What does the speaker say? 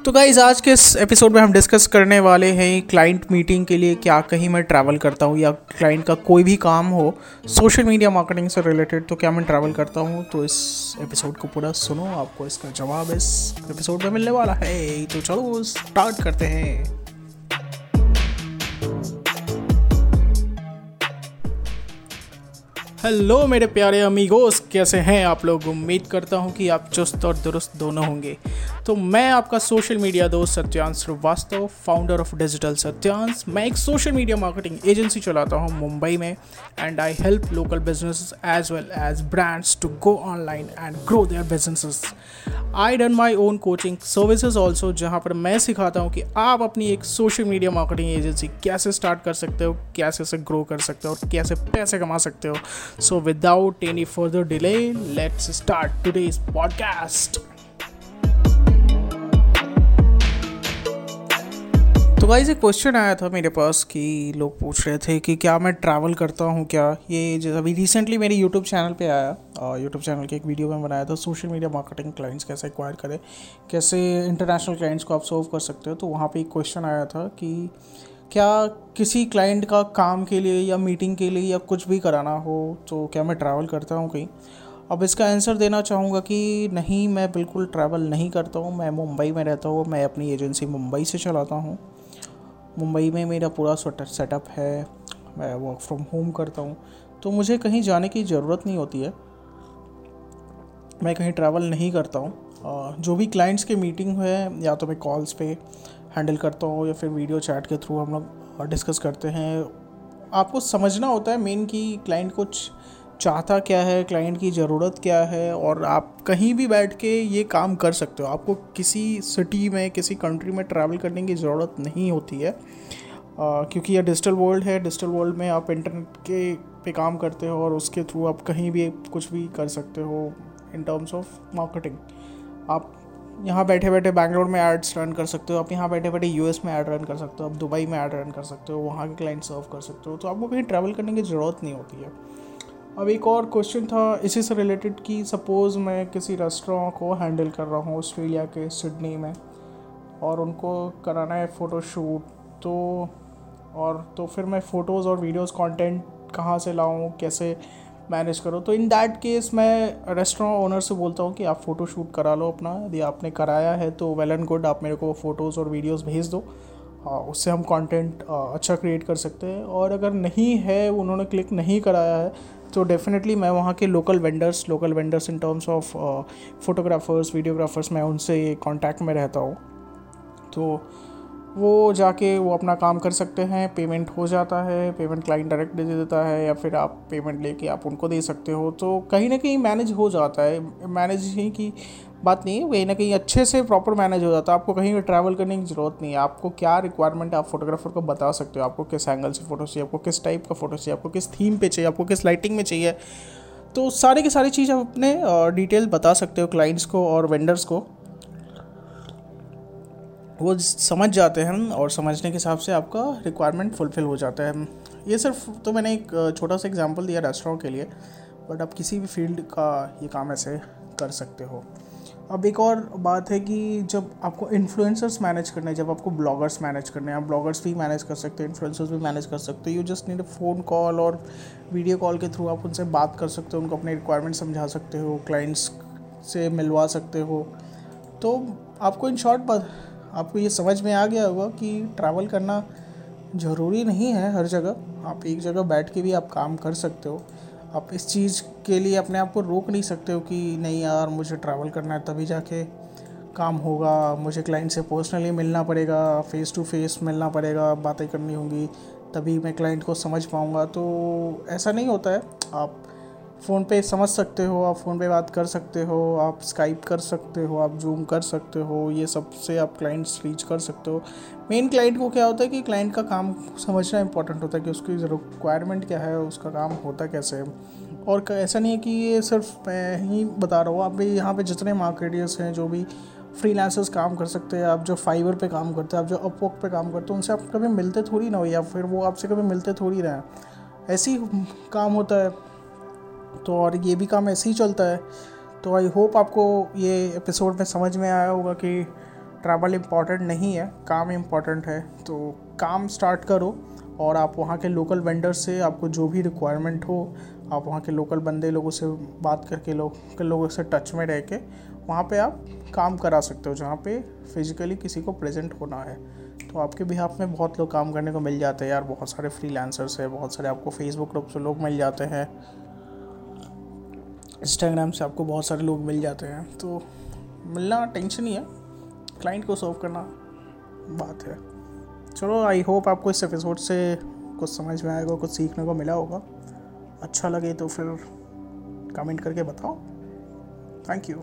तो गाइज़ आज के इस एपिसोड में हम डिस्कस करने वाले हैं क्लाइंट मीटिंग के लिए क्या कहीं मैं ट्रैवल करता हूँ या क्लाइंट का कोई भी काम हो सोशल मीडिया मार्केटिंग से रिलेटेड तो क्या मैं ट्रैवल करता हूँ? तो इस एपिसोड को पूरा सुनो, आपको इसका जवाब इस एपिसोड में मिलने वाला है। तो चलो स्टार्ट करते हैं। हेलो मेरे प्यारे अमीगोस कैसे हैं आप लोग? उम्मीद करता हूँ कि आप चुस्त और दुरुस्त दोनों होंगे। तो मैं आपका सोशल मीडिया दोस्त Satyansh Srivastava founder of digital Satyansh. मैं एक सोशल मीडिया मार्केटिंग एजेंसी चलाता हूँ मुंबई में and I help local business as well as brands to go online and grow their businesses I done my own coaching services also जहाँ पर मैं सिखाता हूँ कि आप अपनी एक सोशल मीडिया मार्केटिंग एजेंसी कैसे स्टार्ट कर सकते हो, कैसे उसे ग्रो कर सकते हो, और कैसे पैसे कमा सकते हो। So without any further delay let's start today's podcast तो गाइज़ एक क्वेश्चन आया था मेरे पास कि लोग पूछ रहे थे कि क्या मैं ट्रैवल करता हूँ क्या? ये अभी रिसेंटली मेरी यूट्यूब चैनल पे आया। यूट्यूब चैनल के एक वीडियो में बनाया था सोशल मीडिया मार्केटिंग क्लाइंट्स कैसे एक्वायर करें, कैसे इंटरनेशनल क्लाइंट्स को आप सर्व कर सकते हो। तो वहाँ पे एक क्वेश्चन आया था कि क्या किसी क्लाइंट का काम के लिए या मीटिंग के लिए या कुछ भी कराना हो तो क्या मैं ट्रैवल करता हूँ कहीं? अब इसका आंसर देना चाहूँगा कि नहीं, मैं बिल्कुल ट्रैवल नहीं करता हूँ। मैं मुंबई में रहता हूँ, मैं अपनी एजेंसी मुंबई से चलाता हूँ। मुंबई में मेरा पूरा सेटअप है, मैं वर्क फ्रॉम होम करता हूँ तो मुझे कहीं जाने की ज़रूरत नहीं होती है। मैं कहीं ट्रैवल नहीं करता हूँ। जो भी क्लाइंट्स के मीटिंग है, या तो मैं कॉल्स पे हैंडल करता हूँ, या फिर वीडियो चैट के थ्रू हम लोग डिस्कस करते हैं। आपको समझना होता है मेन कि क्लाइंट कुछ चाहता क्या है क्लाइंट की ज़रूरत क्या है और आप कहीं भी बैठ के ये काम कर सकते हो। आपको किसी सिटी में किसी कंट्री में ट्रैवल करने की ज़रूरत नहीं होती है। आ, क्योंकि यह डिजिटल वर्ल्ड है। डिजिटल वर्ल्ड में आप इंटरनेट के पे काम करते हो और उसके थ्रू आप कहीं भी कुछ भी कर सकते हो इन टर्म्स ऑफ़ मार्केटिंग आप यहाँ बैठे बैठे बैंगलोर में एड्स रन कर सकते हो। आप यहाँ बैठे बैठे यूएस में ऐड रन कर सकते हो। आप दुबई में ऐड रन कर सकते हो। वहाँ के क्लाइंट सर्व कर सकते हो। तो आपको कहीं ट्रैवल करने की ज़रूरत नहीं होती है। अब एक और क्वेश्चन था, इसी से रिलेटेड कि सपोज़ मैं किसी रेस्टोरेंट को हैंडल कर रहा हूँ ऑस्ट्रेलिया के सिडनी में और उनको कराना है फ़ोटोशूट तो और तो फिर मैं फ़ोटोज़ और वीडियोस कंटेंट कहाँ से लाऊँ, कैसे मैनेज करो? तो इन दैट केस मैं रेस्टोरेंट ओनर से बोलता हूँ कि आप फ़ोटो शूट करा लो अपना, यदि आपने कराया है तो वेल एंड गुड आप मेरे को फ़ोटोज़ और वीडियोज़ भेज दो। उससे हम कंटेंट अच्छा क्रिएट कर सकते हैं। और अगर नहीं है, उन्होंने क्लिक नहीं कराया है तो डेफिनेटली मैं वहाँ के local vendors local vendors in terms of photographers videographers मैं उनसे कॉन्टैक्ट में रहता हूँ। तो वो जाके वो अपना काम कर सकते हैं पेमेंट हो जाता है पेमेंट क्लाइंट डायरेक्ट दे देता है, या फिर आप पेमेंट लेके आप उनको दे सकते हो। तो कहीं ना कहीं मैनेज हो जाता है। मैनेज ही की बात नहीं है, कहीं ना कहीं अच्छे से प्रॉपर मैनेज हो जाता है। आपको कहीं भी ट्रैवल करने की ज़रूरत नहीं है। आपको क्या रिक्वायरमेंट आप फोटोग्राफर को बता सकते हो। आपको किस एंगल से फ़ोटो चाहिए, आपको किस टाइप का फ़ोटो चाहिए, आपको किस थीम पे चाहिए, आपको किस लाइटिंग में चाहिए। तो सारी की सारी चीज़ आप अपने डिटेल बता सकते हो क्लाइंट्स को और वेंडर्स को। वो समझ जाते हैं और समझने के हिसाब से आपका रिक्वायरमेंट फुलफ़िल हो जाता है। ये सिर्फ़ तो मैंने एक छोटा सा एग्जांपल दिया रेस्टोरेंट के लिए बट आप किसी भी फ़ील्ड का ये काम ऐसे कर सकते हो। अब एक और बात है कि जब आपको इन्फ्लुएंसर्स मैनेज करने हैं, जब आपको ब्लॉगर्स मैनेज करने हैं, आप ब्लॉगर्स भी मैनेज कर सकते हो इन्फ्लुएंसर्स भी मैनेज कर सकते हो। You just need phone call और वीडियो कॉल के थ्रू आप उनसे बात कर सकते हो, उनको अपने रिक्वायरमेंट समझा सकते हो क्लाइंट्स से मिलवा सकते हो। तो आपको इन शॉर्ट आपको ये समझ में आ गया होगा कि ट्रैवल करना ज़रूरी नहीं है हर जगह। आप एक जगह बैठ के भी आप काम कर सकते हो। आप इस चीज़ के लिए अपने आप को रोक नहीं सकते हो कि नहीं यार, मुझे ट्रैवल करना है तभी जाके काम होगा, मुझे क्लाइंट से पर्सनली मिलना पड़ेगा फ़ेस टू फेस मिलना पड़ेगा, बातें करनी होंगी, तभी मैं क्लाइंट को समझ पाऊँगा। तो ऐसा नहीं होता है। आप फ़ोन पे समझ सकते हो, आप फ़ोन पे बात कर सकते हो, आप स्काइप कर सकते हो, आप जूम कर सकते हो, ये सबसे आप क्लाइंट्स रीच कर सकते हो। मेन क्लाइंट को क्या होता है कि क्लाइंट का काम समझना इंपॉर्टेंट होता है कि उसकी रिक्वायरमेंट क्या है, उसका काम होता कैसे और ऐसा नहीं है कि ये सिर्फ़ मैं ही बता रहा हूँ, आप भी यहाँ पे जितने मार्केटर्स हैं, जो भी फ्रीलांसर्स काम कर सकते हैं, आप जो फाइबर पे काम करते हैं, आप जो अपवर्क पे काम करते हैं, उनसे आप कभी मिलते थोड़ी ना हो, या फिर वो आपसे कभी मिलते थोड़ी रहें ऐसे ही काम होता है। तो और ये भी काम ऐसे ही चलता है। तो आई होप आपको ये एपिसोड में समझ में आया होगा कि ट्रैवल इंपॉर्टेंट नहीं है, काम इंपॉर्टेंट है। तो काम स्टार्ट करो और आप वहाँ के लोकल वेंडर से आपको जो भी रिक्वायरमेंट हो, आप वहाँ के लोकल बंदे लोगों से बात करके लोग लोगों से टच में रह के वहाँ पे आप काम करा सकते हो, जहाँ पे फिज़िकली किसी को प्रेजेंट होना है। तो आपके भी बिहाफ में बहुत लोग काम करने को मिल जाते हैं यार, बहुत सारे फ्रीलांसर्स है, बहुत सारे आपको फेसबुक ग्रुप से लोग मिल जाते हैं। इंस्टाग्राम से आपको बहुत सारे लोग मिल जाते हैं। तो मिलना टेंशन ही है। क्लाइंट को सॉल्व करना बात है। चलो आई होप आपको इस एपिसोड से कुछ समझ में आएगा, कुछ सीखने को मिला होगा। अच्छा लगे तो फिर कमेंट करके बताओ। Thank you